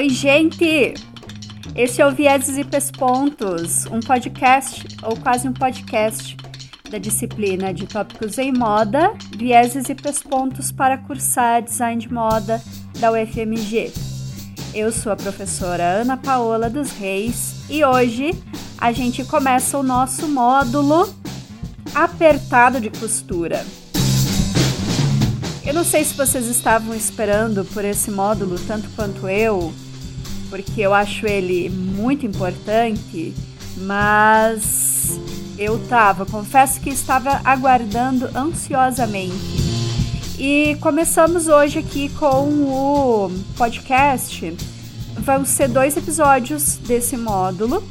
Oi, gente! Esse é o Vieses e Pespontos, um podcast, ou quase um podcast, da disciplina de tópicos em moda, vieses e pespontos para cursar design de moda da UFMG. Eu sou a professora Ana Paola dos Reis e hoje a gente começa o nosso módulo apertado de costura. Eu não sei se vocês estavam esperando por esse módulo tanto quanto eu, porque eu acho ele muito importante, mas eu tava, confesso que estava aguardando ansiosamente. E começamos hoje aqui com o podcast. Vão ser dois episódios desse módulo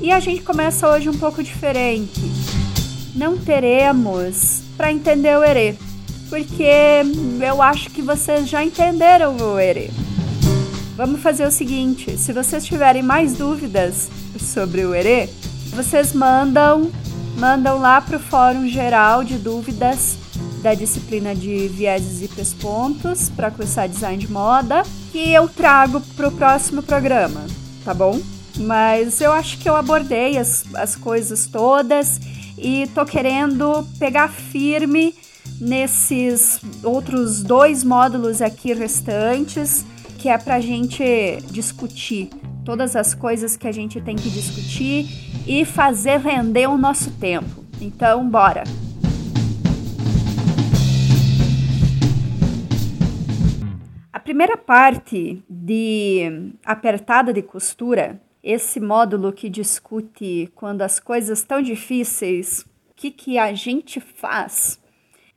e a gente começa hoje um pouco diferente. Não teremos para entender o erê porque eu acho que vocês já entenderam o Ere. Vamos fazer o seguinte: se vocês tiverem mais dúvidas sobre o Ere, vocês mandam mandam lá para o Fórum Geral de Dúvidas da disciplina de vieses e pespontos para cursar design de moda, que eu trago para o próximo programa, tá bom? Mas eu acho que eu abordei as, as coisas todas e tô querendo pegar firme nesses outros dois módulos aqui restantes, que é para a gente discutir todas as coisas que a gente tem que discutir e fazer render o nosso tempo. Então, bora! A primeira parte de apertada de costura, esse módulo que discute quando as coisas estão difíceis, o que, que a gente faz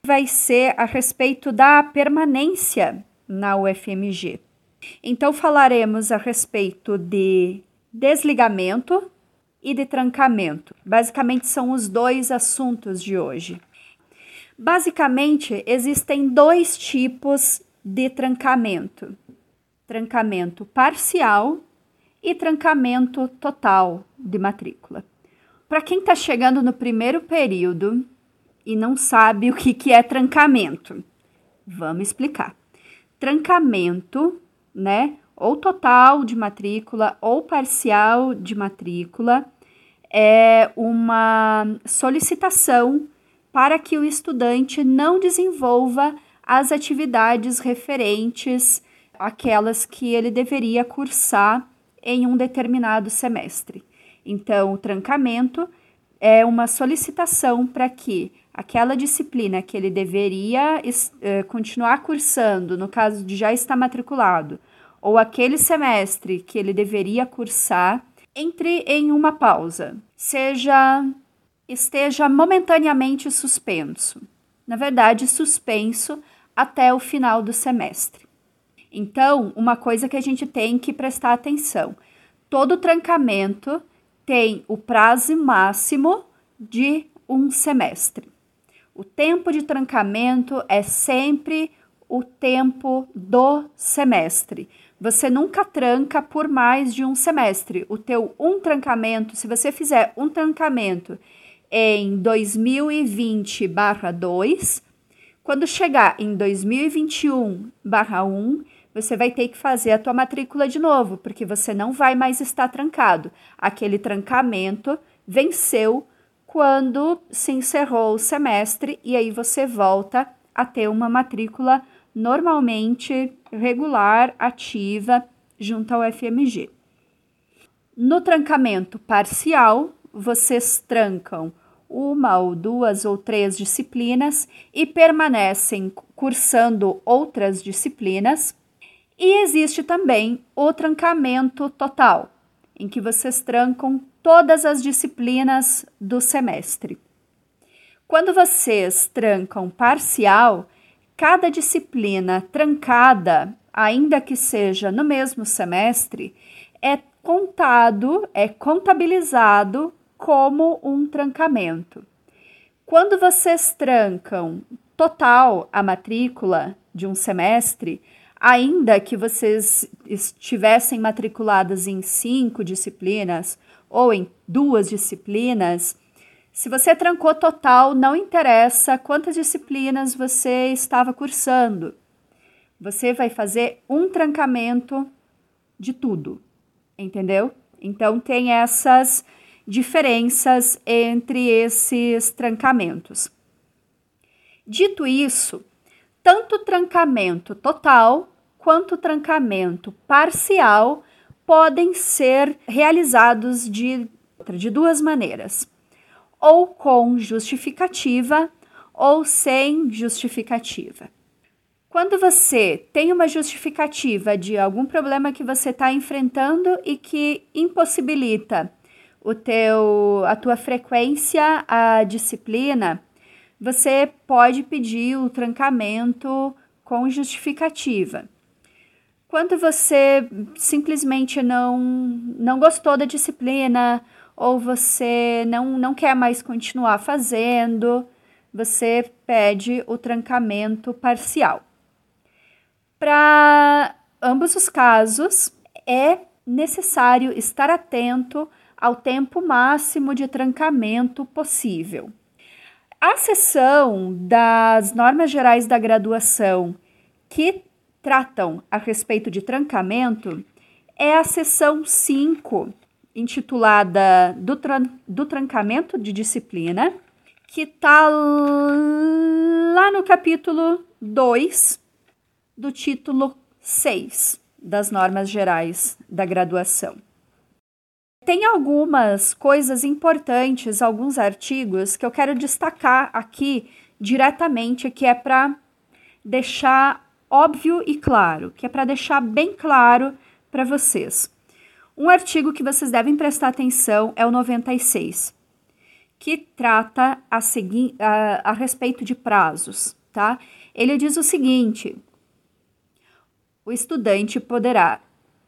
vai ser a respeito da permanência na UFMG. Então, falaremos a respeito de desligamento e de trancamento. Basicamente, são os dois assuntos de hoje. Basicamente, existem dois tipos de trancamento: trancamento parcial e trancamento total de matrícula. Para quem está chegando no primeiro período, e não sabe o que, que é trancamento. Vamos explicar. Trancamento, né? Ou total de matrícula ou parcial de matrícula é uma solicitação para que o estudante não desenvolva as atividades referentes àquelas que ele deveria cursar em um determinado semestre. Então, o trancamento é uma solicitação para que aquela disciplina que ele deveria uh, continuar cursando, no caso de já estar matriculado, ou aquele semestre que ele deveria cursar, entre em uma pausa, seja esteja momentaneamente suspenso. Na verdade, suspenso até o final do semestre. Então, uma coisa que a gente tem que prestar atenção: todo trancamento tem o prazo máximo de um semestre. O tempo de trancamento é sempre o tempo do semestre. Você nunca tranca por mais de um semestre. O teu um trancamento, se você fizer um trancamento em 2020/2, quando chegar em 2021/1, você vai ter que fazer a tua matrícula de novo, porque você não vai mais estar trancado. Aquele trancamento venceu quando se encerrou o semestre e aí você volta a ter uma matrícula normalmente regular, ativa, junto ao FMG. No trancamento parcial, vocês trancam uma ou duas ou três disciplinas e permanecem cursando outras disciplinas. E existe também o trancamento total, em que vocês trancam todas as disciplinas do semestre. Quando vocês trancam parcial, cada disciplina trancada, ainda que seja no mesmo semestre, é contado, é contabilizado como um trancamento. Quando vocês trancam total a matrícula de um semestre, ainda que vocês estivessem matriculadas em cinco disciplinas ou em duas disciplinas, se você trancou total, não interessa quantas disciplinas você estava cursando. Você vai fazer um trancamento de tudo, entendeu? Então tem essas diferenças entre esses trancamentos. Dito isso, tanto trancamento total quanto trancamento parcial podem ser realizados de, de duas maneiras: ou com justificativa ou sem justificativa. Quando você tem uma justificativa de algum problema que você está enfrentando e que impossibilita o teu, a tua frequência à disciplina, você pode pedir o trancamento com justificativa. Quando você simplesmente não, não gostou da disciplina ou você não, não quer mais continuar fazendo, você pede o trancamento parcial. Para ambos os casos, é necessário estar atento ao tempo máximo de trancamento possível. A seção das normas gerais da graduação que tratam a respeito de trancamento é a seção 5, intitulada do, tran do Trancamento de Disciplina, que está lá no capítulo 2 do título 6 das normas gerais da graduação tem algumas coisas importantes, alguns artigos que eu quero destacar aqui diretamente, que é para deixar óbvio e claro, que é para deixar bem claro para vocês. Um artigo que vocês devem prestar atenção é o 96, que trata a, segui a, a respeito de prazos, tá? Ele diz o seguinte: o estudante poderá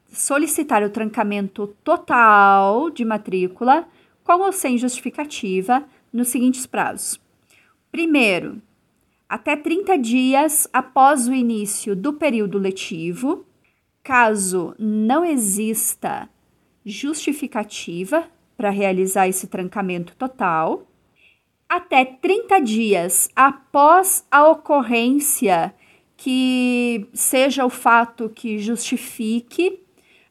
solicitar o trancamento total de matrícula, com ou sem justificativa, nos seguintes prazos. Primeiro, até 30 dias após o início do período letivo, caso não exista justificativa para realizar esse trancamento total, até 30 dias após a ocorrência que seja o fato que justifique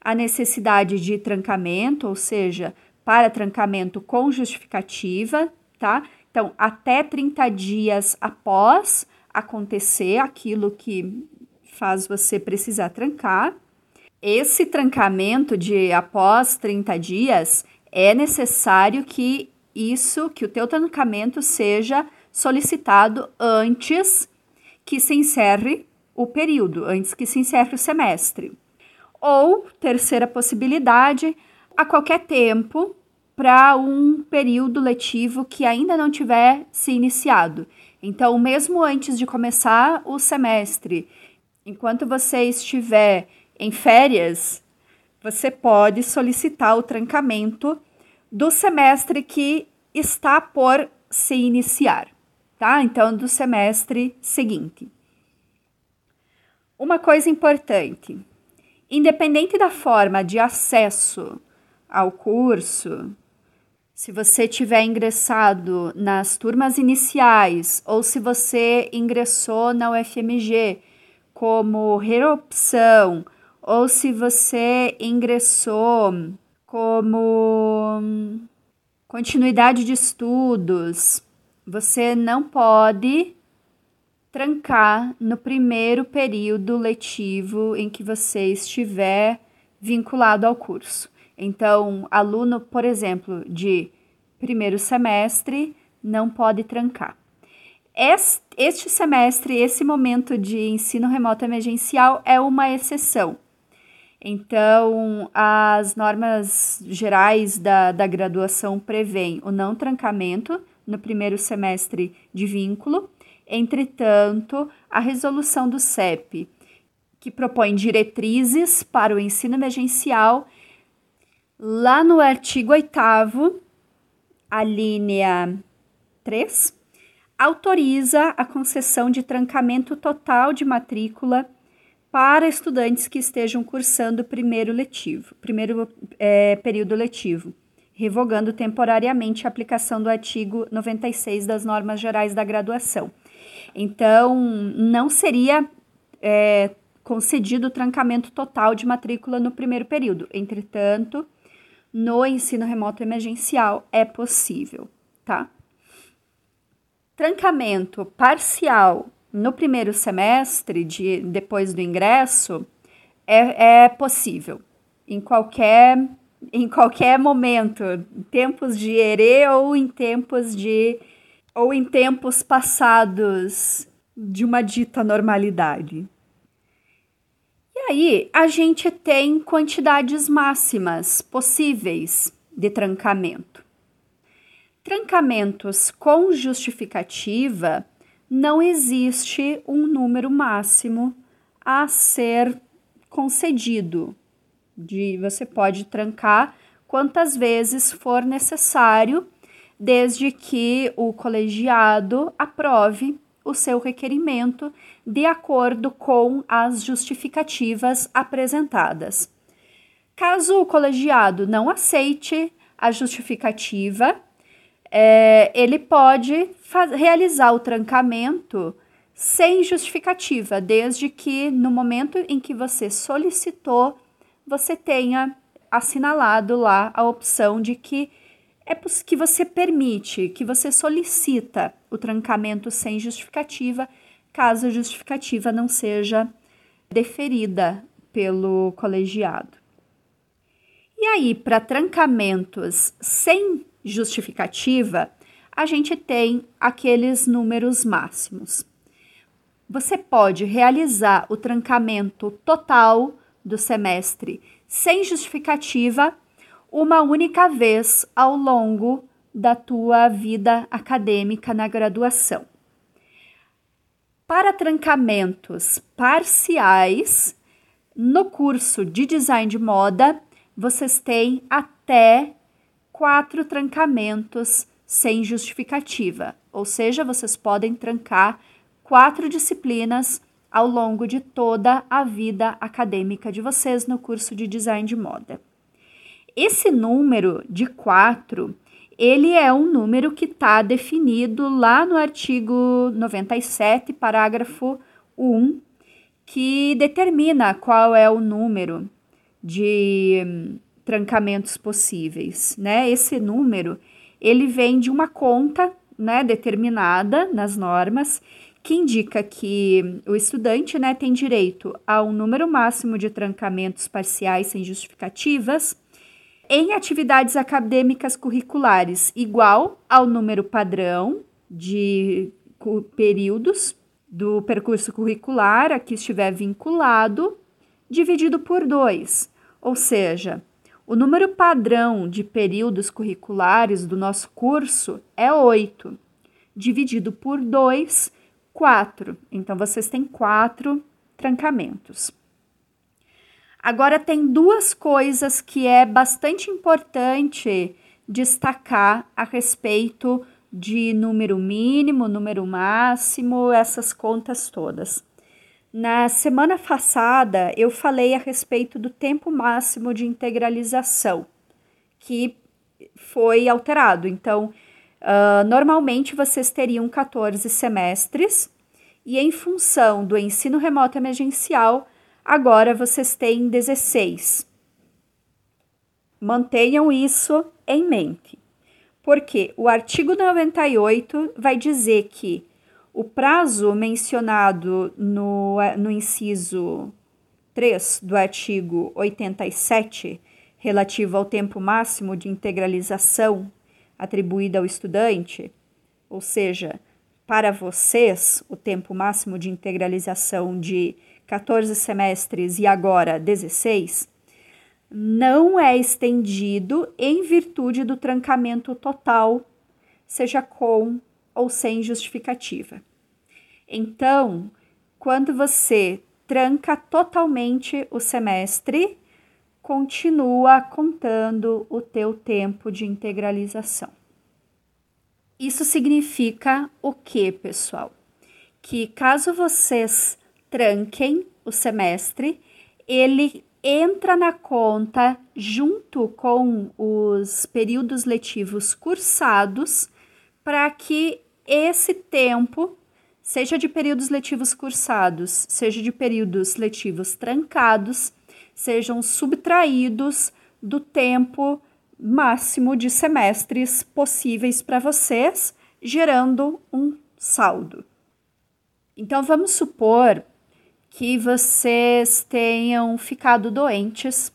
a necessidade de trancamento, ou seja, para trancamento com justificativa, tá? Então, até 30 dias após acontecer aquilo que faz você precisar trancar. Esse trancamento de após 30 dias é necessário que isso, que o teu trancamento seja solicitado antes que se encerre o período, antes que se encerre o semestre. Ou, terceira possibilidade, a qualquer tempo para um período letivo que ainda não tiver se iniciado. Então, mesmo antes de começar o semestre, enquanto você estiver em férias, você pode solicitar o trancamento do semestre que está por se iniciar, tá? Então, do semestre seguinte. Uma coisa importante: Independente da forma de acesso ao curso, se você tiver ingressado nas turmas iniciais ou se você ingressou na UFMG como reopção ou se você ingressou como continuidade de estudos, você não pode trancar no primeiro período letivo em que você estiver vinculado ao curso. Então, aluno, por exemplo, de primeiro semestre não pode trancar. Este semestre, esse momento de ensino remoto emergencial é uma exceção. Então, as normas gerais da, da graduação prevêem o não trancamento no primeiro semestre de vínculo Entretanto, a resolução do CEP, que propõe diretrizes para o ensino emergencial, lá no artigo 8, a linha 3, autoriza a concessão de trancamento total de matrícula para estudantes que estejam cursando o primeiro letivo, primeiro é, período letivo, revogando temporariamente a aplicação do artigo 96 das normas gerais da graduação. Então, não seria é, concedido o trancamento total de matrícula no primeiro período. Entretanto, no ensino remoto emergencial é possível, tá? Trancamento parcial no primeiro semestre, de, depois do ingresso, é, é possível. Em qualquer, em qualquer momento, em tempos de erê ou em tempos de ou em tempos passados de uma dita normalidade. E aí, a gente tem quantidades máximas possíveis de trancamento. Trancamentos com justificativa não existe um número máximo a ser concedido. De você pode trancar quantas vezes for necessário, desde que o colegiado aprove o seu requerimento de acordo com as justificativas apresentadas. Caso o colegiado não aceite a justificativa, é, ele pode realizar o trancamento sem justificativa, desde que no momento em que você solicitou, você tenha assinalado lá a opção de que é que você permite, que você solicita o trancamento sem justificativa, caso a justificativa não seja deferida pelo colegiado. E aí, para trancamentos sem justificativa, a gente tem aqueles números máximos. Você pode realizar o trancamento total do semestre sem justificativa uma única vez ao longo da tua vida acadêmica na graduação. Para trancamentos parciais, no curso de design de moda, vocês têm até quatro trancamentos sem justificativa, ou seja, vocês podem trancar quatro disciplinas ao longo de toda a vida acadêmica de vocês no curso de design de moda. Esse número de quatro, ele é um número que está definido lá no artigo 97, parágrafo 1, que determina qual é o número de trancamentos possíveis, né? Esse número, ele vem de uma conta, né, determinada nas normas, que indica que o estudante, né, tem direito a um número máximo de trancamentos parciais sem justificativas em atividades acadêmicas curriculares igual ao número padrão de períodos do percurso curricular a que estiver vinculado, dividido por dois, ou seja, o número padrão de períodos curriculares do nosso curso é 8. Dividido por 2, 4. Então, vocês têm quatro trancamentos. Agora, tem duas coisas que é bastante importante destacar a respeito de número mínimo, número máximo, essas contas todas. Na semana passada, eu falei a respeito do tempo máximo de integralização, que foi alterado. Então, uh, normalmente vocês teriam 14 semestres, e em função do ensino remoto emergencial, agora vocês têm 16. Mantenham isso em mente, porque o artigo 98 vai dizer que o prazo mencionado no, no inciso 3 do artigo 87, relativo ao tempo máximo de integralização atribuído ao estudante, ou seja, para vocês, o tempo máximo de integralização de 14 semestres e agora 16, não é estendido em virtude do trancamento total, seja com ou sem justificativa. Então, quando você tranca totalmente o semestre, continua contando o teu tempo de integralização. Isso significa o que, pessoal? Que caso vocês tranquem o semestre, ele entra na conta junto com os períodos letivos cursados para que esse tempo seja de períodos letivos cursados, seja de períodos letivos trancados, sejam subtraídos do tempo máximo de semestres possíveis para vocês, gerando um saldo. Então vamos supor que vocês tenham ficado doentes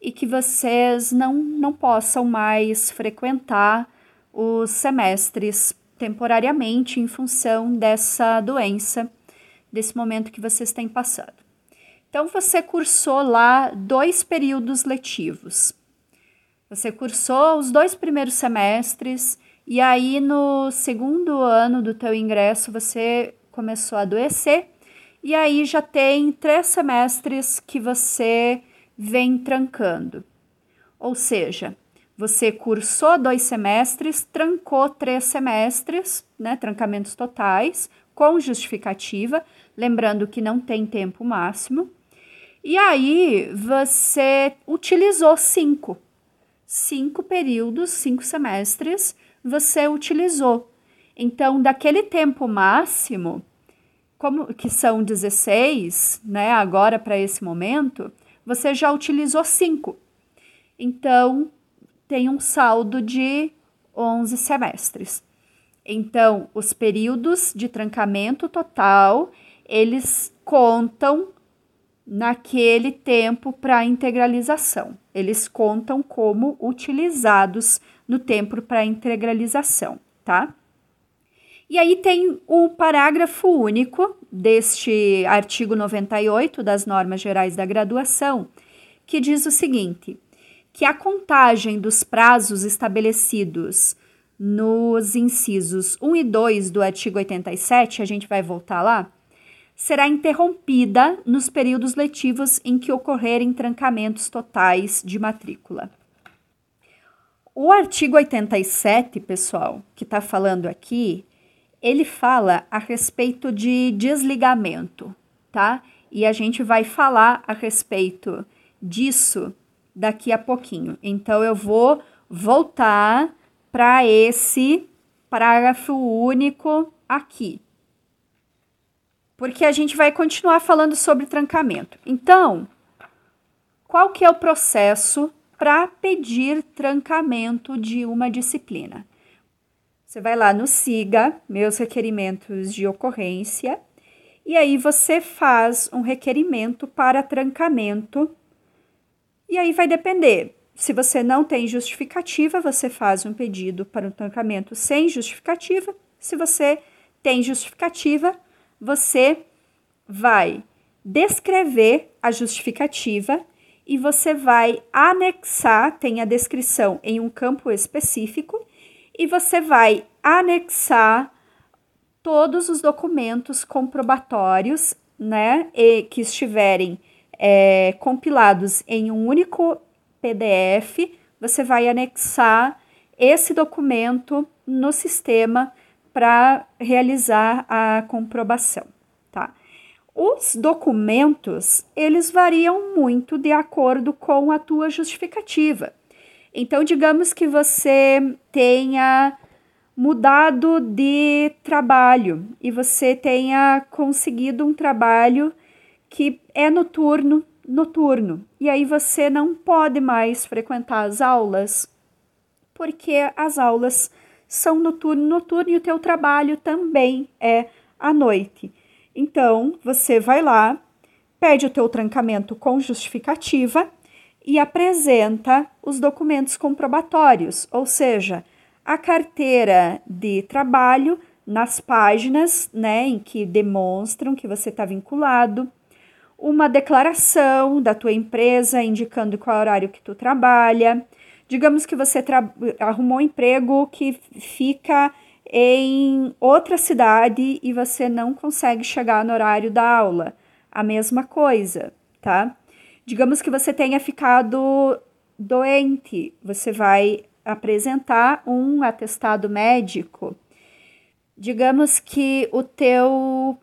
e que vocês não, não possam mais frequentar os semestres temporariamente em função dessa doença, desse momento que vocês têm passado. Então, você cursou lá dois períodos letivos. Você cursou os dois primeiros semestres e aí no segundo ano do teu ingresso você começou a adoecer e aí já tem três semestres que você vem trancando. Ou seja, você cursou dois semestres, trancou três semestres, né, trancamentos totais, com justificativa, lembrando que não tem tempo máximo. E aí você utilizou cinco. Cinco períodos, cinco semestres, você utilizou. Então, daquele tempo máximo, como que são 16, né, agora para esse momento, você já utilizou cinco. Então, tem um saldo de 11 semestres. Então, os períodos de trancamento total, eles contam naquele tempo para integralização. Eles contam como utilizados no tempo para integralização, tá? E aí tem o parágrafo único deste artigo 98 das normas gerais da graduação, que diz o seguinte: que a contagem dos prazos estabelecidos nos incisos 1 e 2 do artigo 87, a gente vai voltar lá, será interrompida nos períodos letivos em que ocorrerem trancamentos totais de matrícula. O artigo 87, pessoal, que está falando aqui, ele fala a respeito de desligamento, tá? E a gente vai falar a respeito disso daqui a pouquinho. Então, eu vou voltar para esse parágrafo único aqui. Porque a gente vai continuar falando sobre trancamento. Então, qual que é o processo para pedir trancamento de uma disciplina? Você vai lá no SIGA, meus requerimentos de ocorrência, e aí você faz um requerimento para trancamento e aí vai depender. Se você não tem justificativa, você faz um pedido para um trancamento sem justificativa. Se você tem justificativa, você vai descrever a justificativa e você vai anexar, tem a descrição em um campo específico, e você vai anexar todos os documentos comprobatórios, né, que estiverem é, compilados em um único PDF, você vai anexar esse documento no sistema para realizar a comprovação, tá? Os documentos, eles variam muito de acordo com a tua justificativa. Então, digamos que você tenha mudado de trabalho e você tenha conseguido um trabalho que é noturno, noturno. E aí você não pode mais frequentar as aulas, porque as aulas são noturno, noturno e o teu trabalho também é à noite. Então, você vai lá, pede o teu trancamento com justificativa e apresenta os documentos comprobatórios, ou seja, a carteira de trabalho nas páginas, né, em que demonstram que você está vinculado, uma declaração da tua empresa indicando qual horário que tu trabalha. Digamos que você arrumou um emprego que fica em outra cidade e você não consegue chegar no horário da aula. A mesma coisa, tá? Digamos que você tenha ficado doente, você vai apresentar um atestado médico. Digamos que o teu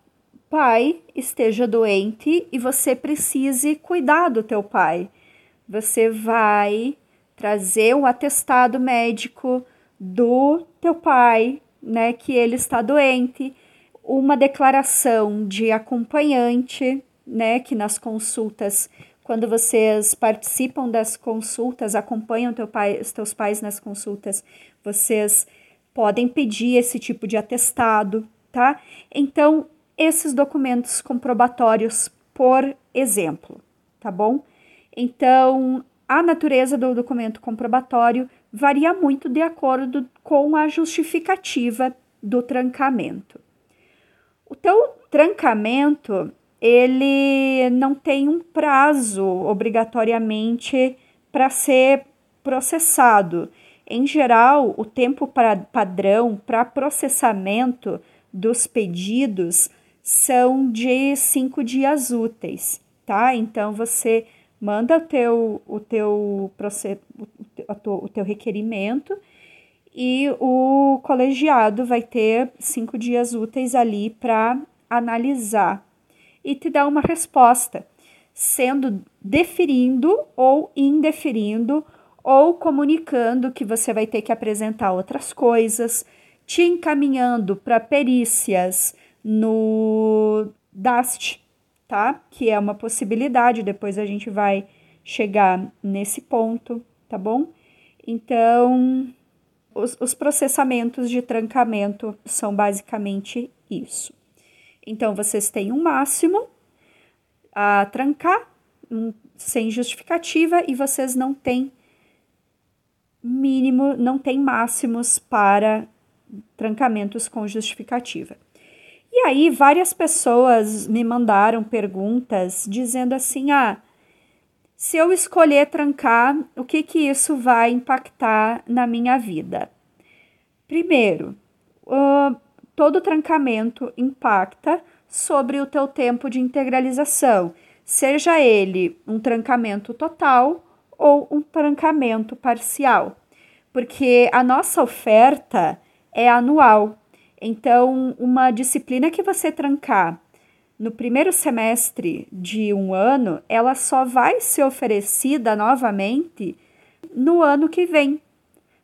pai esteja doente e você precise cuidar do teu pai. Você vai trazer um atestado médico do teu pai, né, que ele está doente. uma declaração de acompanhante, né, que nas consultas, quando vocês participam das consultas, acompanham teu pai, os teus pais nas consultas, vocês podem pedir esse tipo de atestado, tá? Então, esses documentos comprobatórios, por exemplo, tá bom? Então, a natureza do documento comprobatório varia muito de acordo com a justificativa do trancamento. O teu trancamento, ele não tem um prazo obrigatoriamente para ser processado. Em geral, o tempo pra, padrão para processamento dos pedidos são de cinco dias úteis, tá? Então você manda o teu, o teu, o teu requerimento e o colegiado vai ter cinco dias úteis ali para analisar e te dar uma resposta, sendo deferindo ou indeferindo ou comunicando que você vai ter que apresentar outras coisas, te encaminhando para perícias no DAST, tá? Que é uma possibilidade, depois a gente vai chegar nesse ponto, tá bom? Então, os, os processamentos de trancamento são basicamente isso. Então, vocês têm um máximo a trancar um, sem justificativa e vocês não têm mínimo, não tem máximos para trancamentos com justificativa. E aí várias pessoas me mandaram perguntas dizendo assim: "Ah, se eu escolher trancar, o que que isso vai impactar na minha vida?" Primeiro, uh, todo trancamento impacta sobre o teu tempo de integralização, seja ele um trancamento total ou um trancamento parcial, porque a nossa oferta é anual. Então, uma disciplina que você trancar no primeiro semestre de um ano, ela só vai ser oferecida novamente no ano que vem,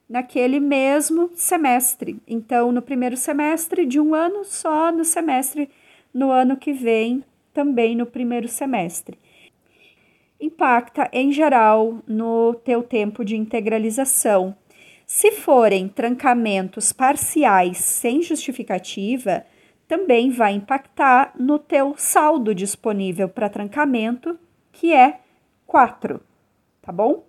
naquele mesmo semestre. Então, no primeiro semestre de um ano, só no semestre no ano que vem, também no primeiro semestre impacta em geral no teu tempo de integralização. Se forem trancamentos parciais sem justificativa, também vai impactar no teu saldo disponível para trancamento, que é 4, tá bom?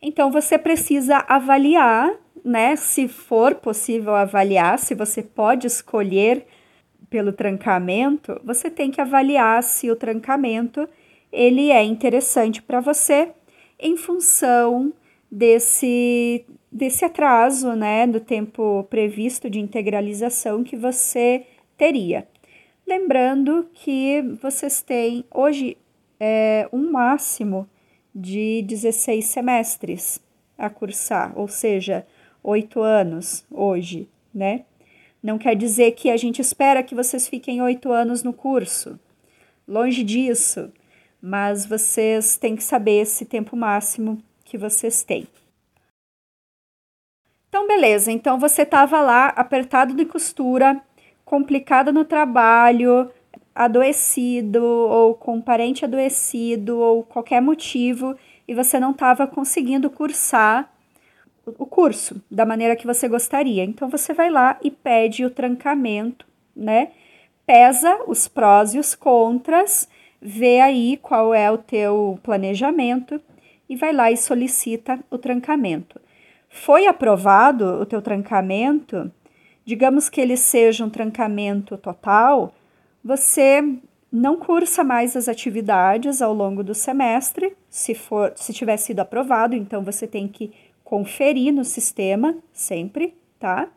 Então você precisa avaliar, né, se for possível avaliar, se você pode escolher pelo trancamento, você tem que avaliar se o trancamento ele é interessante para você em função desse, desse atraso, né, do tempo previsto de integralização que você teria. Lembrando que vocês têm hoje é, um máximo de 16 semestres a cursar, ou seja, oito anos hoje, né? Não quer dizer que a gente espera que vocês fiquem oito anos no curso. Longe disso mas vocês têm que saber esse tempo máximo que vocês têm. Então, beleza. Então, você estava lá apertado de costura, complicado no trabalho, adoecido, ou com um parente adoecido, ou qualquer motivo, e você não estava conseguindo cursar o curso da maneira que você gostaria. Então, você vai lá e pede o trancamento, né? Pesa os prós e os contras vê aí qual é o teu planejamento e vai lá e solicita o trancamento. Foi aprovado o teu trancamento, digamos que ele seja um trancamento total, você não cursa mais as atividades ao longo do semestre, se for, se tiver sido aprovado, então você tem que conferir no sistema sempre, tá?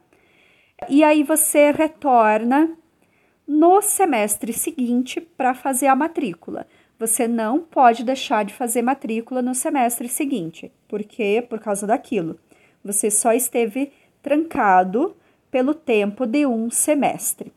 E aí você retorna no semestre seguinte para fazer a matrícula. Você não pode deixar de fazer matrícula no semestre seguinte, porque por causa daquilo. Você só esteve trancado pelo tempo de um semestre.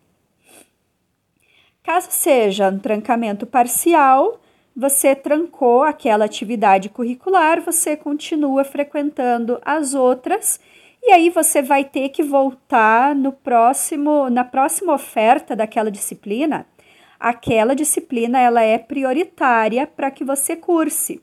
Caso seja um trancamento parcial, você trancou aquela atividade curricular, você continua frequentando as outras E aí você vai ter que voltar no próximo, na próxima oferta daquela disciplina. Aquela disciplina ela é prioritária para que você curse.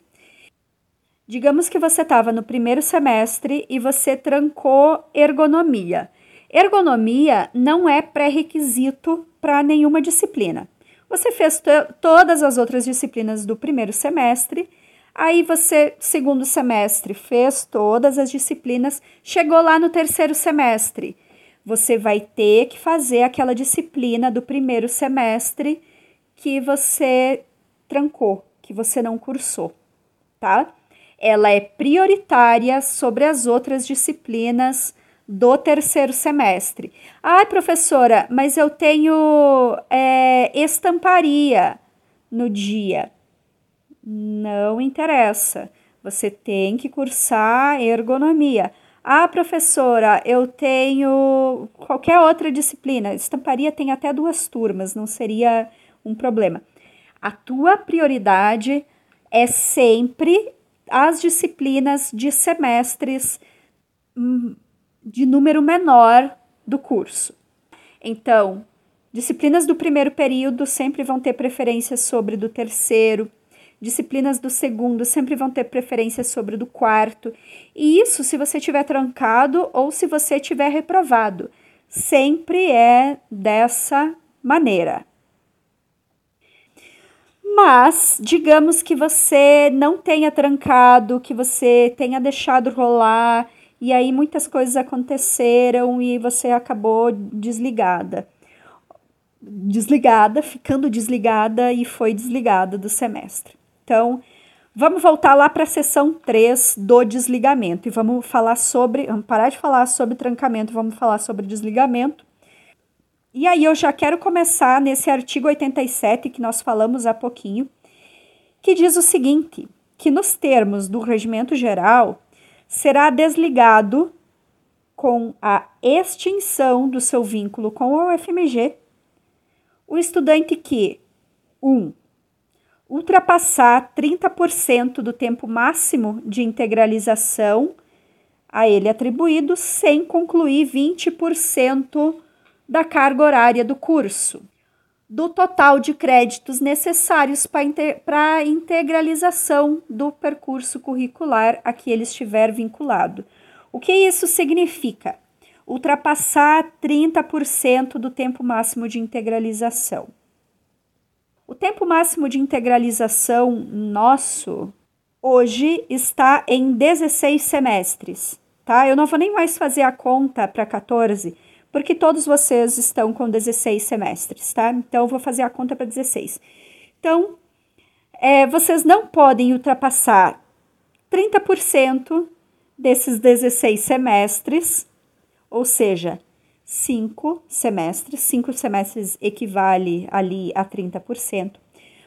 Digamos que você estava no primeiro semestre e você trancou ergonomia. Ergonomia não é pré-requisito para nenhuma disciplina. Você fez todas as outras disciplinas do primeiro semestre, aí você, segundo semestre, fez todas as disciplinas, chegou lá no terceiro semestre. Você vai ter que fazer aquela disciplina do primeiro semestre que você trancou, que você não cursou, tá? Ela é prioritária sobre as outras disciplinas do terceiro semestre. Ai, professora, mas eu tenho é, estamparia no dia. Não interessa. Você tem que cursar ergonomia. Ah, professora, eu tenho qualquer outra disciplina. Estamparia tem até duas turmas, não seria um problema. A tua prioridade é sempre as disciplinas de semestres hum, de número menor do curso. Então, disciplinas do primeiro período sempre vão ter preferência sobre do terceiro, disciplinas do segundo sempre vão ter preferência sobre do quarto. E isso se você tiver trancado ou se você tiver reprovado. Sempre é dessa maneira. Mas, digamos que você não tenha trancado, que você tenha deixado rolar e aí muitas coisas aconteceram e você acabou desligada. Desligada, ficando desligada e foi desligada do semestre. Então, vamos voltar lá para a sessão 3 do desligamento e vamos falar sobre, vamos parar de falar sobre trancamento, vamos falar sobre desligamento. E aí eu já quero começar nesse artigo 87 que nós falamos há pouquinho, que diz o seguinte, que nos termos do regimento geral, será desligado com a extinção do seu vínculo com a UFMG o estudante que 1. Um, ultrapassar 30% do tempo máximo de integralização a ele atribuído sem concluir 20% da carga horária do curso do total de créditos necessários para a integralização do percurso curricular a que ele estiver vinculado. O que isso significa? Ultrapassar 30% do tempo máximo de integralização. O tempo máximo de integralização nosso hoje está em 16 semestres, tá? Eu não vou nem mais fazer a conta para 14, porque todos vocês estão com 16 semestres, tá? Então, eu vou fazer a conta para 16. Então, é, vocês não podem ultrapassar 30% desses 16 semestres, ou seja, 5 semestres, 5 semestres equivale ali a 30%.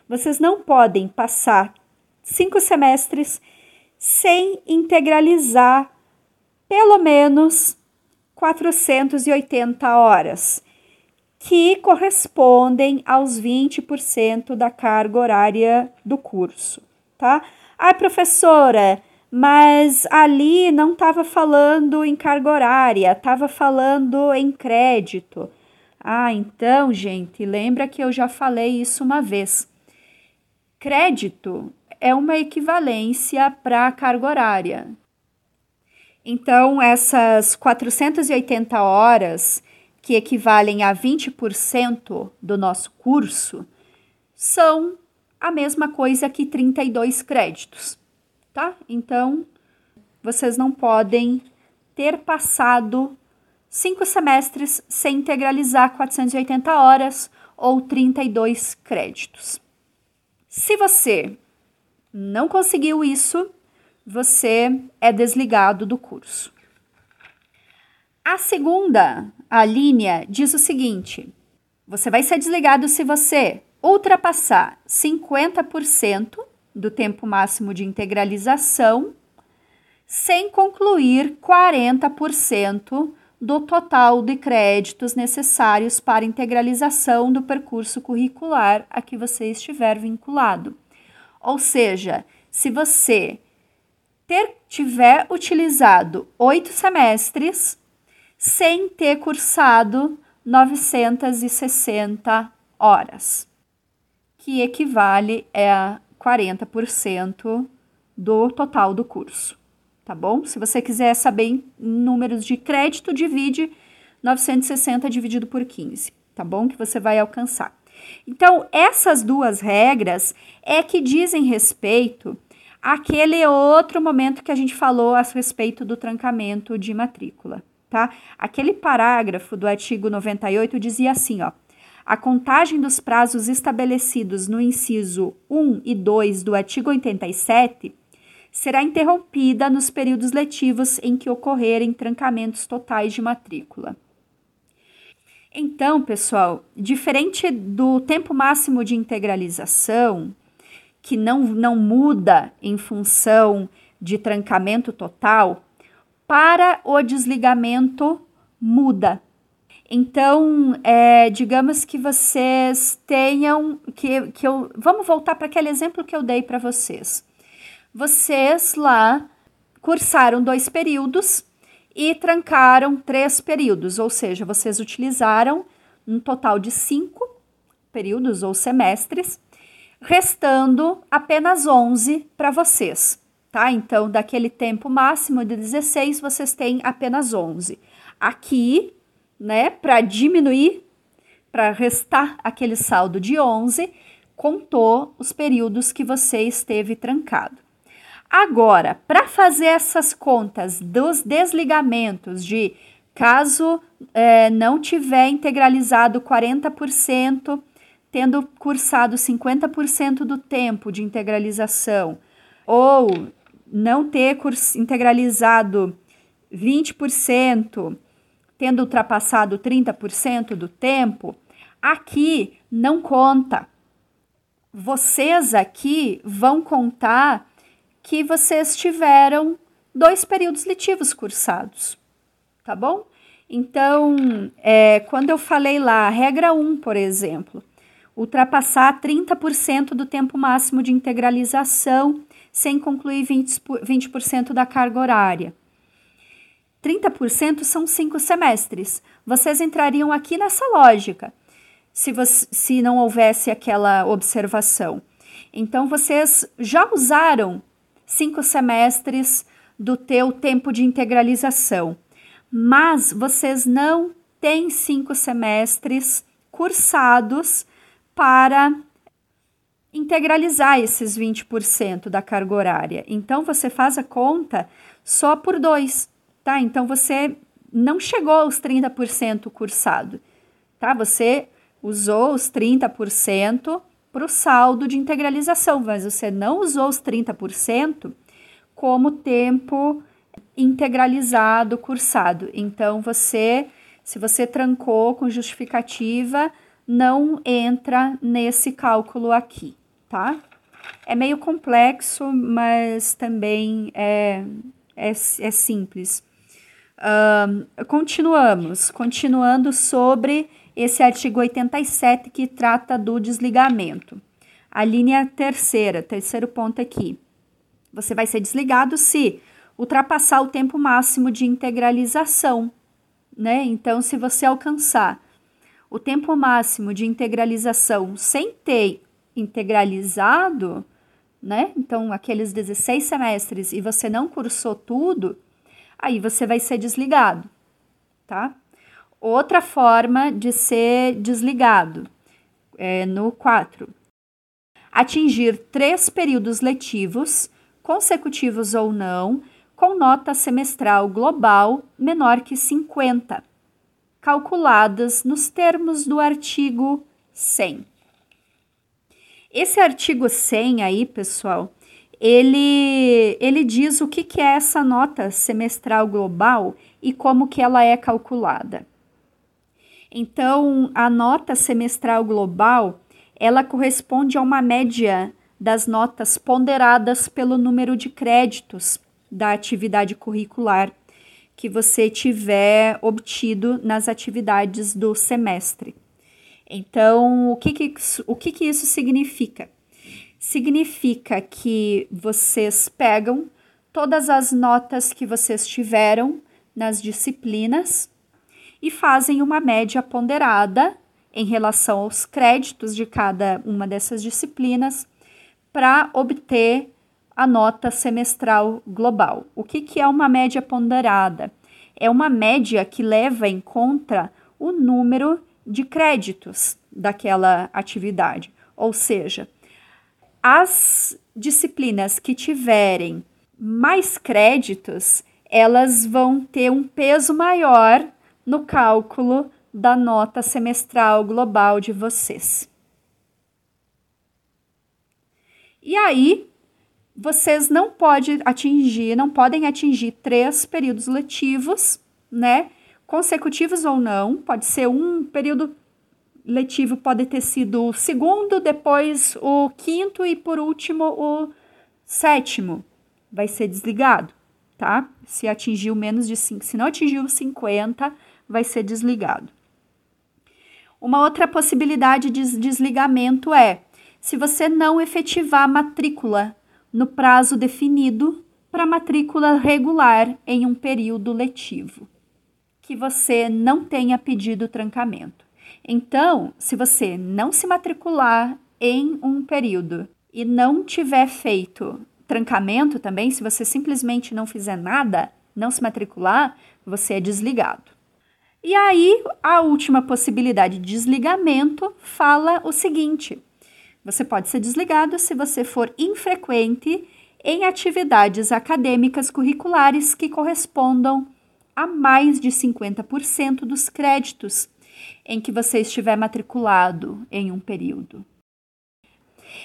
Vocês não podem passar 5 semestres sem integralizar pelo menos 480 horas, que correspondem aos 20% da carga horária do curso, tá? Ah, professora, mas ali não estava falando em carga horária, estava falando em crédito. Ah, então, gente, lembra que eu já falei isso uma vez. Crédito é uma equivalência para carga horária. Então, essas 480 horas, que equivalem a 20% do nosso curso, são a mesma coisa que 32 créditos, tá? Então, vocês não podem ter passado cinco semestres sem integralizar 480 horas ou 32 créditos. Se você não conseguiu isso, você é desligado do curso. A segunda, a linha, diz o seguinte: você vai ser desligado se você ultrapassar 50% do tempo máximo de integralização sem concluir 40% do total de créditos necessários para integralização do percurso curricular a que você estiver vinculado. Ou seja, se você ter, tiver utilizado oito semestres sem ter cursado 960 horas, que equivale a 40% do total do curso, tá bom? Se você quiser saber em números de crédito, divide 960 dividido por 15, tá bom? Que você vai alcançar. Então, essas duas regras é que dizem respeito àquele outro momento que a gente falou a respeito do trancamento de matrícula, tá? Aquele parágrafo do artigo 98 dizia assim, ó: a contagem dos prazos estabelecidos no inciso 1 e 2 do artigo 87 será interrompida nos períodos letivos em que ocorrerem trancamentos totais de matrícula. Então, pessoal, diferente do tempo máximo de integralização, que não, não muda em função de trancamento total, para o desligamento muda. Então, é, digamos que vocês tenham que, que eu vamos voltar para aquele exemplo que eu dei para vocês. Vocês lá cursaram dois períodos e trancaram três períodos, ou seja, vocês utilizaram um total de cinco períodos ou semestres, restando apenas 11 para vocês, tá? Então, daquele tempo máximo de 16, vocês têm apenas 11. Aqui, né, para diminuir, para restar aquele saldo de 11, contou os períodos que você esteve trancado. Agora, para fazer essas contas dos desligamentos de caso é, não tiver integralizado 40%, tendo cursado 50% do tempo de integralização, ou não ter integralizado 20%, tendo ultrapassado 30% do tempo, aqui não conta. Vocês aqui vão contar que vocês tiveram dois períodos letivos cursados, tá bom? Então, é, quando eu falei lá, regra 1, por exemplo, ultrapassar 30% do tempo máximo de integralização sem concluir 20%, 20 da carga horária. 30% são cinco semestres. Vocês entrariam aqui nessa lógica, se, você, se não houvesse aquela observação. Então, vocês já usaram cinco semestres do teu tempo de integralização. Mas vocês não têm cinco semestres cursados para integralizar esses 20% da carga horária. Então você faz a conta só por dois, tá? Então você não chegou aos 30% cursado, tá? Você usou os 30% para o saldo de integralização, mas você não usou os 30% como tempo integralizado cursado. Então, você, se você trancou com justificativa, não entra nesse cálculo aqui, tá? É meio complexo, mas também é, é, é simples. Continuamos, continuando sobre esse artigo 87 que trata do desligamento. A linha terceira, terceiro ponto aqui. Você vai ser desligado se ultrapassar o tempo máximo de integralização, né? Então, se você alcançar o tempo máximo de integralização sem ter integralizado, né? Então, aqueles 16 semestres e você não cursou tudo, aí você vai ser desligado, tá? Outra forma de ser desligado, é, no 4. Atingir três períodos letivos, consecutivos ou não, com nota semestral global menor que 50, calculadas nos termos do artigo 100. Esse artigo 100 aí, pessoal, ele, ele diz o que, que é essa nota semestral global e como que ela é calculada. Então, a nota semestral global, ela corresponde a uma média das notas ponderadas pelo número de créditos da atividade curricular que você tiver obtido nas atividades do semestre. Então, o que, que, o que, que isso significa? Significa que vocês pegam todas as notas que vocês tiveram nas disciplinas e fazem uma média ponderada em relação aos créditos de cada uma dessas disciplinas para obter a nota semestral global. O que, que é uma média ponderada? É uma média que leva em conta o número de créditos daquela atividade. Ou seja, as disciplinas que tiverem mais créditos, elas vão ter um peso maior no cálculo da nota semestral global de vocês. E aí, vocês não podem atingir, não podem atingir três períodos letivos, né? Consecutivos ou não, pode ser um período letivo, pode ter sido o segundo, depois o quinto e por último o sétimo. Vai ser desligado, tá? Se atingiu menos de 5, se não atingiu 50, vai ser desligado. Uma outra possibilidade de desligamento é se você não efetivar a matrícula no prazo definido para matrícula regular em um período letivo, que você não tenha pedido trancamento. Então, se você não se matricular em um período e não tiver feito trancamento também, se você simplesmente não fizer nada, não se matricular, você é desligado. E aí, a última possibilidade de desligamento fala o seguinte: você pode ser desligado se você for infrequente em atividades acadêmicas curriculares que correspondam a mais de 50% dos créditos em que você estiver matriculado em um período.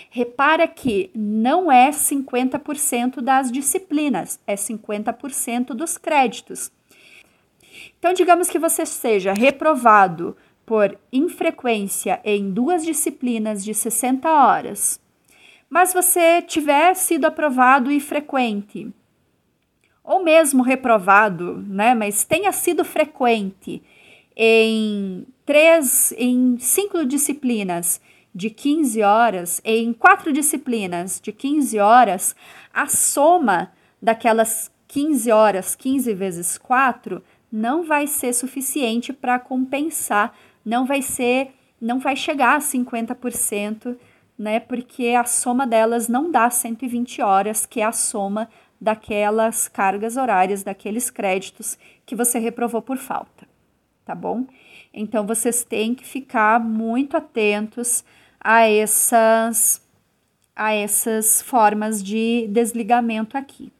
Repara que não é 50% das disciplinas, é 50% dos créditos. Então, digamos que você seja reprovado por infrequência em duas disciplinas de 60 horas, mas você tiver sido aprovado e frequente, ou mesmo reprovado, né, mas tenha sido frequente em três, em cinco disciplinas de 15 horas, em quatro disciplinas de 15 horas, a soma daquelas 15 horas, 15 vezes 4, não vai ser suficiente para compensar não vai ser, não vai chegar a 50%, né? Porque a soma delas não dá 120 horas, que é a soma daquelas cargas horárias, daqueles créditos que você reprovou por falta, tá bom? Então vocês têm que ficar muito atentos a essas a essas formas de desligamento aqui.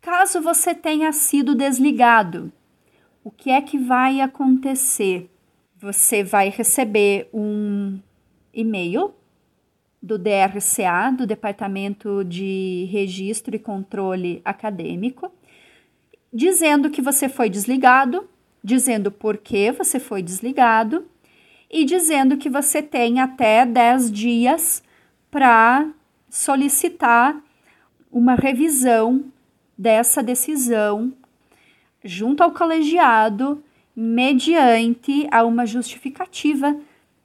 Caso você tenha sido desligado, o que é que vai acontecer? Você vai receber um e-mail do DRCA, do Departamento de Registro e Controle Acadêmico, dizendo que você foi desligado, dizendo por que você foi desligado e dizendo que você tem até 10 dias para solicitar uma revisão dessa decisão junto ao colegiado mediante a uma justificativa,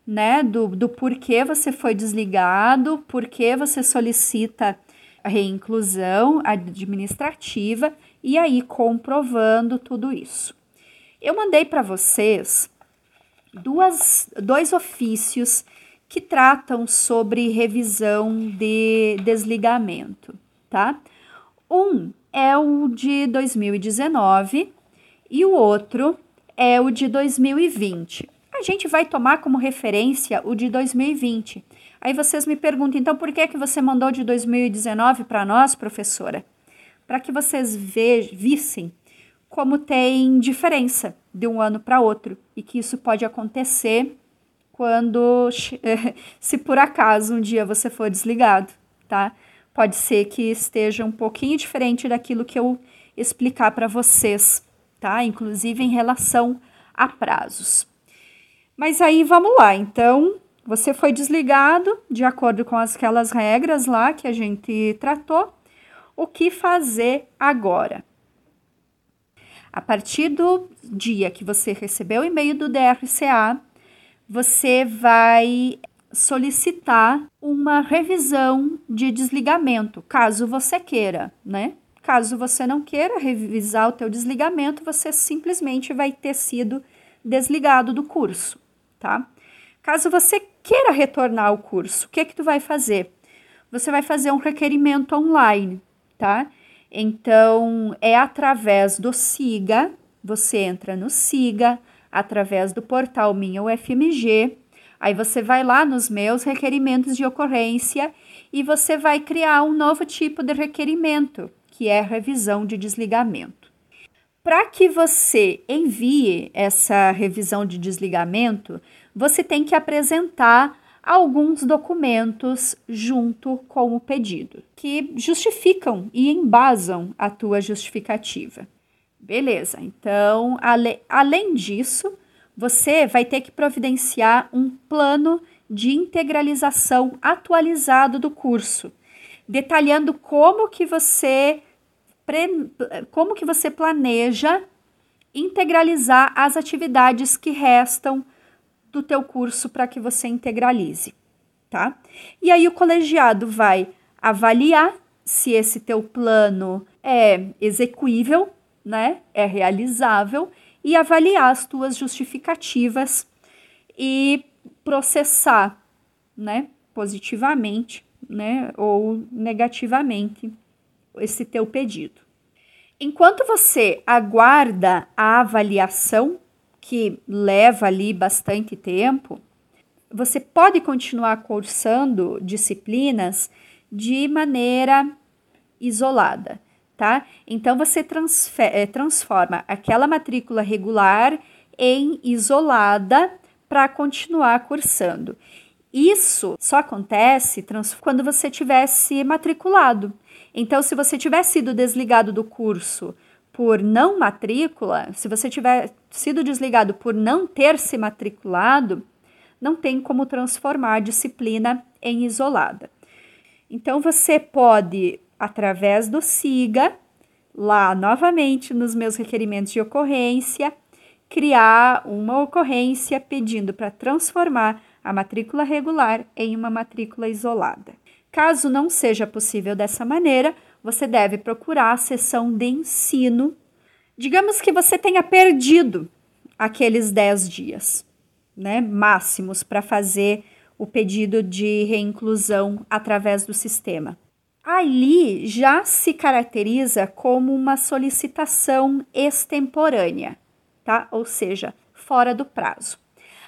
né, do, do porquê você foi desligado, porquê você solicita a reinclusão administrativa e aí comprovando tudo isso. Eu mandei para vocês duas, dois ofícios que tratam sobre revisão de desligamento, tá? Um é o de 2019 e o outro é o de 2020. A gente vai tomar como referência o de 2020. Aí vocês me perguntam, então por que que você mandou de 2019 para nós, professora? Para que vocês ve vissem como tem diferença de um ano para outro e que isso pode acontecer quando, se por acaso um dia você for desligado, tá? Pode ser que esteja um pouquinho diferente daquilo que eu explicar para vocês, tá? Inclusive em relação a prazos. Mas aí vamos lá, então você foi desligado de acordo com aquelas regras lá que a gente tratou. O que fazer agora? A partir do dia que você recebeu o e-mail do DRCA, você vai solicitar uma revisão de desligamento, caso você queira, né? Caso você não queira revisar o teu desligamento, você simplesmente vai ter sido desligado do curso, tá? Caso você queira retornar ao curso, o que que tu vai fazer? Você vai fazer um requerimento online, tá? Então, é através do SIGA, você entra no SIGA, através do portal Minha UFMG, aí você vai lá nos meus requerimentos de ocorrência e você vai criar um novo tipo de requerimento, que é revisão de desligamento. Para que você envie essa revisão de desligamento, você tem que apresentar alguns documentos junto com o pedido, que justificam e embasam a tua justificativa. Beleza, então, ale, além disso, você vai ter que providenciar um plano de integralização atualizado do curso, detalhando como que você como que você planeja integralizar as atividades que restam do teu curso para que você integralize, tá? E aí o colegiado vai avaliar se esse teu plano é execuível, né? É realizável e avaliar as tuas justificativas e processar, né, positivamente, né, ou negativamente esse teu pedido. Enquanto você aguarda a avaliação, que leva ali bastante tempo, você pode continuar cursando disciplinas de maneira isolada, tá? Então você eh, transforma aquela matrícula regular em isolada para continuar cursando. Isso só acontece quando você tivesse matriculado. Então, se você tiver sido desligado do curso por não matrícula, se você tiver sido desligado por não ter se matriculado, não tem como transformar a disciplina em isolada. Então, você pode, através do SIGA, lá novamente nos meus requerimentos de ocorrência, criar uma ocorrência pedindo para transformar a matrícula regular em uma matrícula isolada. Caso não seja possível dessa maneira, você deve procurar a sessão de ensino. Digamos que você tenha perdido aqueles 10 dias, né, máximos para fazer o pedido de reinclusão através do sistema. Ali já se caracteriza como uma solicitação extemporânea, tá? Ou seja, fora do prazo.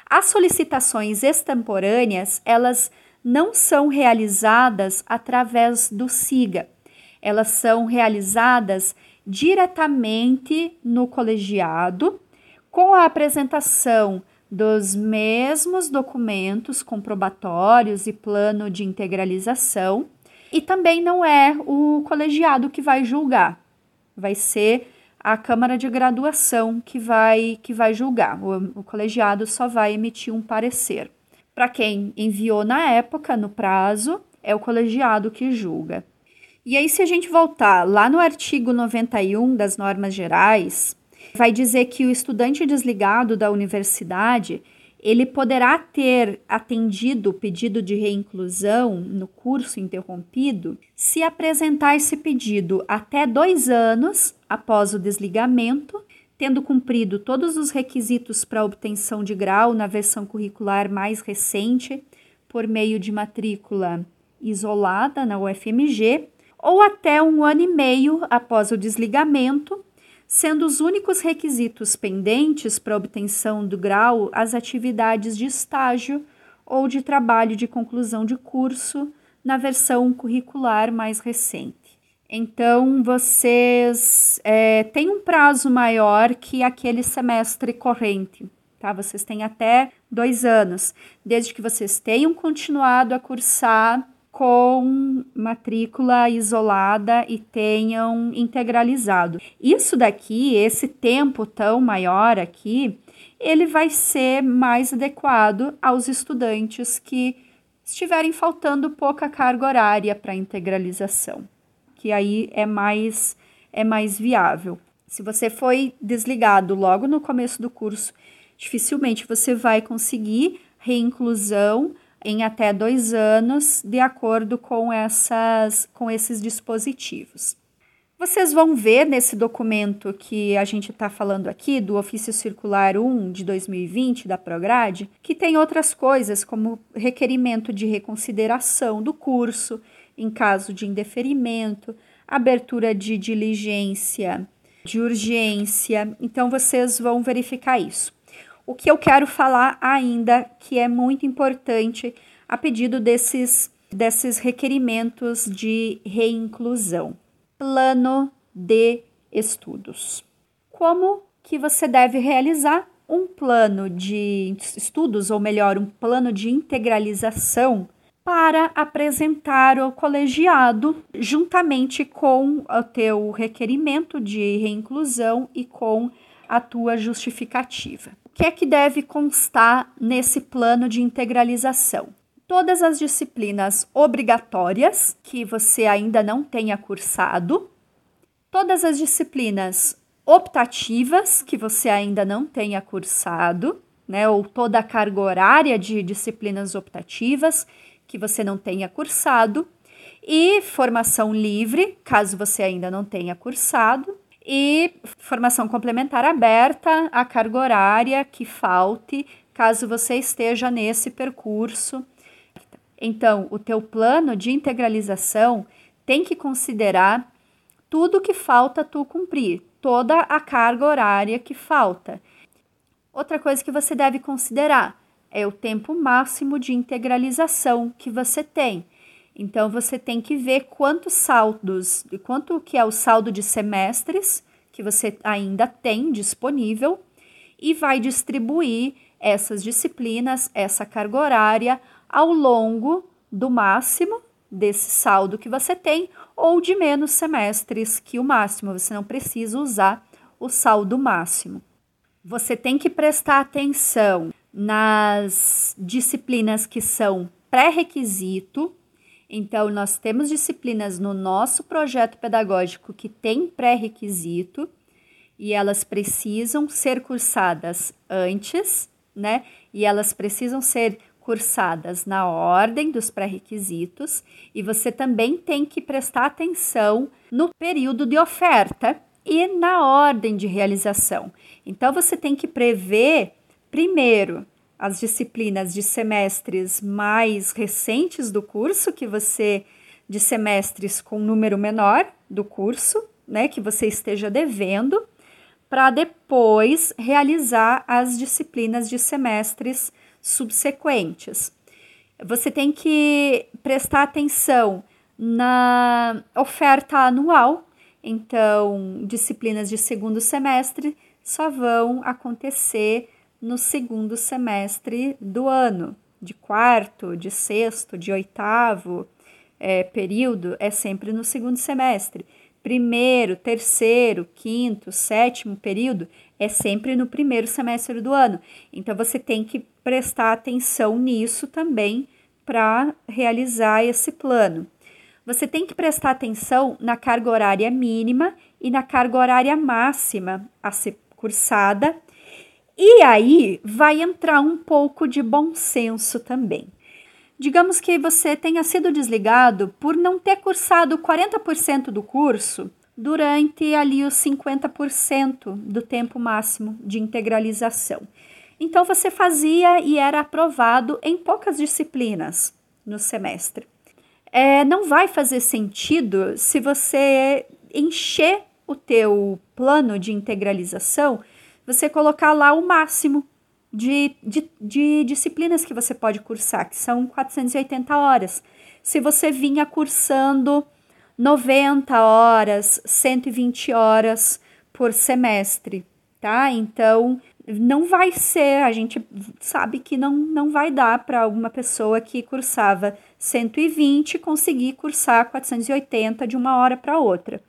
As solicitações extemporâneas, elas não são realizadas através do SIGA, elas são realizadas diretamente no colegiado com a apresentação dos mesmos documentos comprobatórios e plano de integralização, e também não é o colegiado que vai julgar, vai ser a Câmara de Graduação que vai que vai julgar. O, o colegiado só vai emitir um parecer. Para quem enviou na época, no prazo, é o colegiado que julga. E aí, se a gente voltar lá no artigo 91 das normas gerais, vai dizer que o estudante desligado da universidade ele poderá ter atendido o pedido de reinclusão no curso interrompido se apresentar esse pedido até dois anos após o desligamento tendo cumprido todos os requisitos para obtenção de grau na versão curricular mais recente, por meio de matrícula isolada na UFMG, ou até um ano e meio após o desligamento, sendo os únicos requisitos pendentes para obtenção do grau as atividades de estágio ou de trabalho de conclusão de curso na versão curricular mais recente. Então, vocês é, têm um prazo maior que aquele semestre corrente, tá? Vocês têm até dois anos, desde que vocês tenham continuado a cursar com matrícula isolada e tenham integralizado. Isso daqui, esse tempo tão maior aqui, ele vai ser mais adequado aos estudantes que estiverem faltando pouca carga horária para integralização que aí é mais é mais viável. Se você foi desligado logo no começo do curso, dificilmente você vai conseguir reinclusão em até dois anos, de acordo com, essas, com esses dispositivos. Vocês vão ver nesse documento que a gente está falando aqui, do Ofício Circular 1 de 2020 da Prograde, que tem outras coisas, como requerimento de reconsideração do curso em caso de indeferimento, abertura de diligência de urgência. Então, vocês vão verificar isso. O que eu quero falar ainda, que é muito importante, a pedido desses, desses requerimentos de reinclusão plano de estudos. Como que você deve realizar um plano de estudos, ou melhor, um plano de integralização para apresentar ao colegiado juntamente com o teu requerimento de reinclusão e com a tua justificativa. Que é que deve constar nesse plano de integralização? todas as disciplinas obrigatórias que você ainda não tenha cursado, todas as disciplinas optativas que você ainda não tenha cursado, né, ou toda a carga horária de disciplinas optativas que você não tenha cursado, e formação livre, caso você ainda não tenha cursado, e formação complementar aberta, a carga horária que falte, caso você esteja nesse percurso então, o teu plano de integralização tem que considerar tudo que falta tu cumprir, toda a carga horária que falta. Outra coisa que você deve considerar é o tempo máximo de integralização que você tem. Então você tem que ver quantos saldos, quanto que é o saldo de semestres que você ainda tem disponível e vai distribuir essas disciplinas, essa carga horária ao longo do máximo desse saldo que você tem ou de menos semestres que o máximo. Você não precisa usar o saldo máximo. Você tem que prestar atenção nas disciplinas que são pré-requisito. Então, nós temos disciplinas no nosso projeto pedagógico que tem pré-requisito e elas precisam ser cursadas antes, né? E elas precisam ser cursadas na ordem dos pré-requisitos e você também tem que prestar atenção no período de oferta e na ordem de realização. Então você tem que prever primeiro as disciplinas de semestres mais recentes do curso que você de semestres com número menor do curso, né, que você esteja devendo, para depois realizar as disciplinas de semestres subsequentes. Você tem que prestar atenção na oferta anual, então, disciplinas de segundo semestre só vão acontecer no segundo semestre do ano, de quarto, de sexto, de oitavo é, período, é sempre no segundo semestre. Primeiro, terceiro, quinto, sétimo período é sempre no primeiro semestre do ano. Então você tem que prestar atenção nisso também para realizar esse plano. Você tem que prestar atenção na carga horária mínima e na carga horária máxima a ser cursada. E aí vai entrar um pouco de bom senso também. Digamos que você tenha sido desligado por não ter cursado 40% do curso durante ali os 50% do tempo máximo de integralização. Então você fazia e era aprovado em poucas disciplinas no semestre. É, não vai fazer sentido se você encher o teu plano de integralização, você colocar lá o máximo de, de, de disciplinas que você pode cursar, que são 480 horas. Se você vinha cursando 90 horas, 120 horas por semestre, tá? Então, não vai ser, a gente sabe que não, não vai dar para uma pessoa que cursava 120 conseguir cursar 480 de uma hora para outra.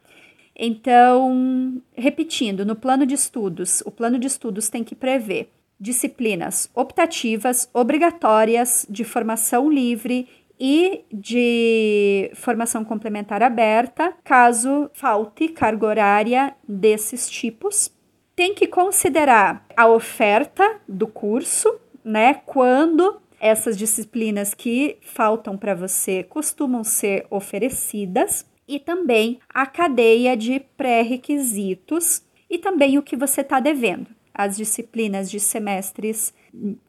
Então, repetindo, no plano de estudos, o plano de estudos tem que prever disciplinas optativas, obrigatórias, de formação livre e de formação complementar aberta, caso falte carga horária desses tipos. Tem que considerar a oferta do curso, né? Quando essas disciplinas que faltam para você costumam ser oferecidas e também a cadeia de pré-requisitos e também o que você está devendo. As disciplinas de semestres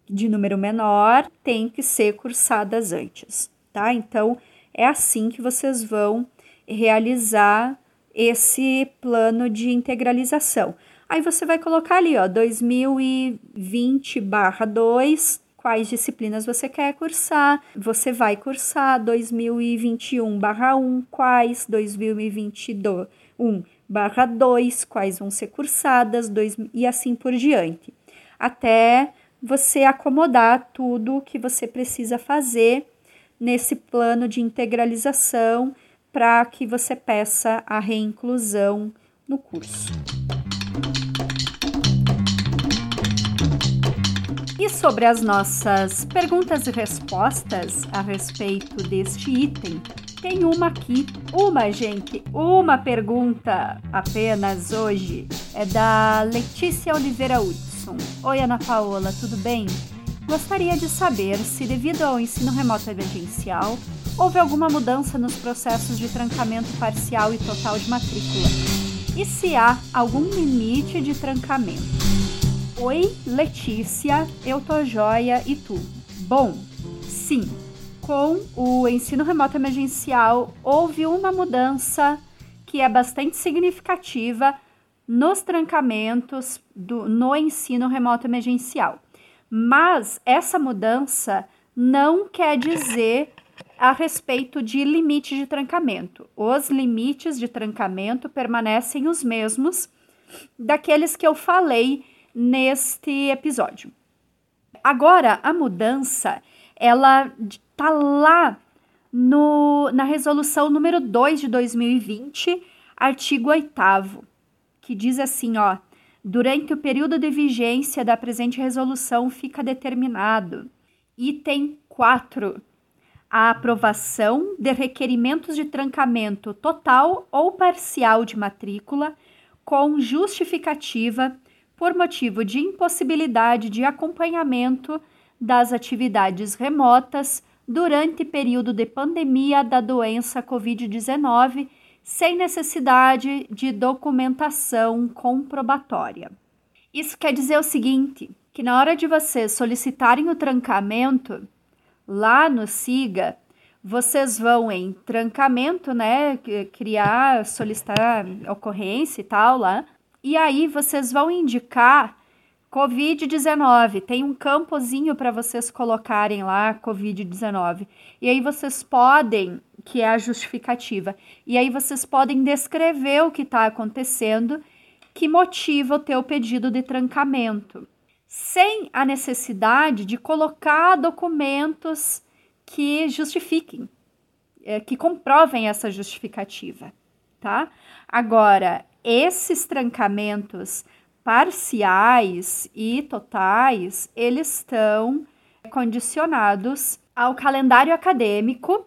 de número menor têm que ser cursadas antes, tá? Então é assim que vocês vão realizar esse plano de integralização. Aí você vai colocar ali, ó, 2020/2, quais disciplinas você quer cursar. Você vai cursar 2021/1, quais 2022 barra 2, quais vão ser cursadas, dois, e assim por diante. Até você acomodar tudo que você precisa fazer nesse plano de integralização para que você peça a reinclusão no curso. E sobre as nossas perguntas e respostas a respeito deste item, tem uma aqui, uma gente, uma pergunta apenas hoje. É da Letícia Oliveira Hudson. Oi, Ana Paola, tudo bem? Gostaria de saber se, devido ao ensino remoto emergencial, houve alguma mudança nos processos de trancamento parcial e total de matrícula e se há algum limite de trancamento. Oi, Letícia, eu tô joia e tu? Bom, sim, com o ensino remoto emergencial houve uma mudança que é bastante significativa nos trancamentos do, no ensino remoto emergencial. Mas essa mudança não quer dizer a respeito de limite de trancamento. Os limites de trancamento permanecem os mesmos daqueles que eu falei neste episódio. Agora, a mudança, ela tá lá no, na resolução número 2 de 2020, artigo 8 que diz assim, ó: Durante o período de vigência da presente resolução fica determinado. Item 4. A aprovação de requerimentos de trancamento total ou parcial de matrícula com justificativa por motivo de impossibilidade de acompanhamento das atividades remotas durante período de pandemia da doença Covid-19 sem necessidade de documentação comprobatória. Isso quer dizer o seguinte: que na hora de vocês solicitarem o trancamento, lá no SIGA, vocês vão em trancamento, né? Criar, solicitar ocorrência e tal lá. E aí vocês vão indicar Covid-19. Tem um campozinho para vocês colocarem lá Covid-19. E aí vocês podem que é a justificativa. E aí vocês podem descrever o que está acontecendo que motiva o teu pedido de trancamento, sem a necessidade de colocar documentos que justifiquem, é, que comprovem essa justificativa, tá? Agora, esses trancamentos parciais e totais, eles estão condicionados ao calendário acadêmico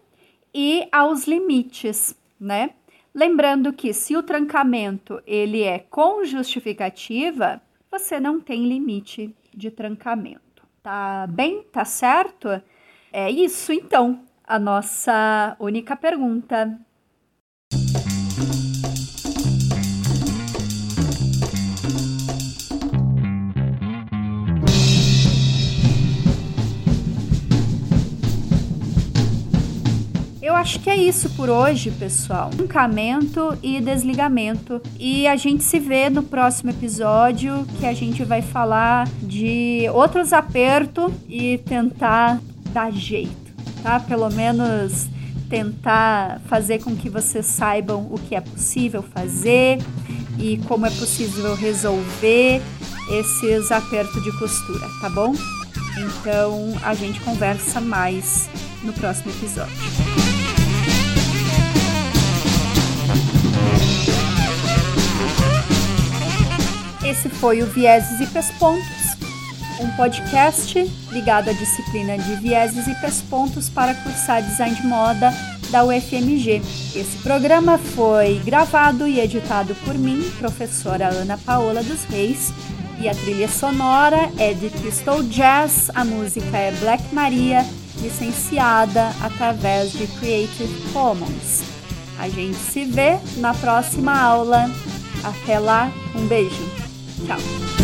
e aos limites, né? Lembrando que se o trancamento ele é com justificativa, você não tem limite de trancamento. Tá bem? Tá certo? É isso então, a nossa única pergunta. Acho que é isso por hoje, pessoal. Trancamento e desligamento. E a gente se vê no próximo episódio que a gente vai falar de outros apertos e tentar dar jeito, tá? Pelo menos tentar fazer com que vocês saibam o que é possível fazer e como é possível resolver esses apertos de costura, tá bom? Então a gente conversa mais no próximo episódio. Esse foi o Vieses e Pespontos, um podcast ligado à disciplina de Vieses e Pespontos para cursar design de moda da UFMG. Esse programa foi gravado e editado por mim, professora Ana Paola dos Reis, E a trilha sonora é de Crystal Jazz, a música é Black Maria, licenciada através de Creative Commons. A gente se vê na próxima aula. Até lá, um beijo. 巧。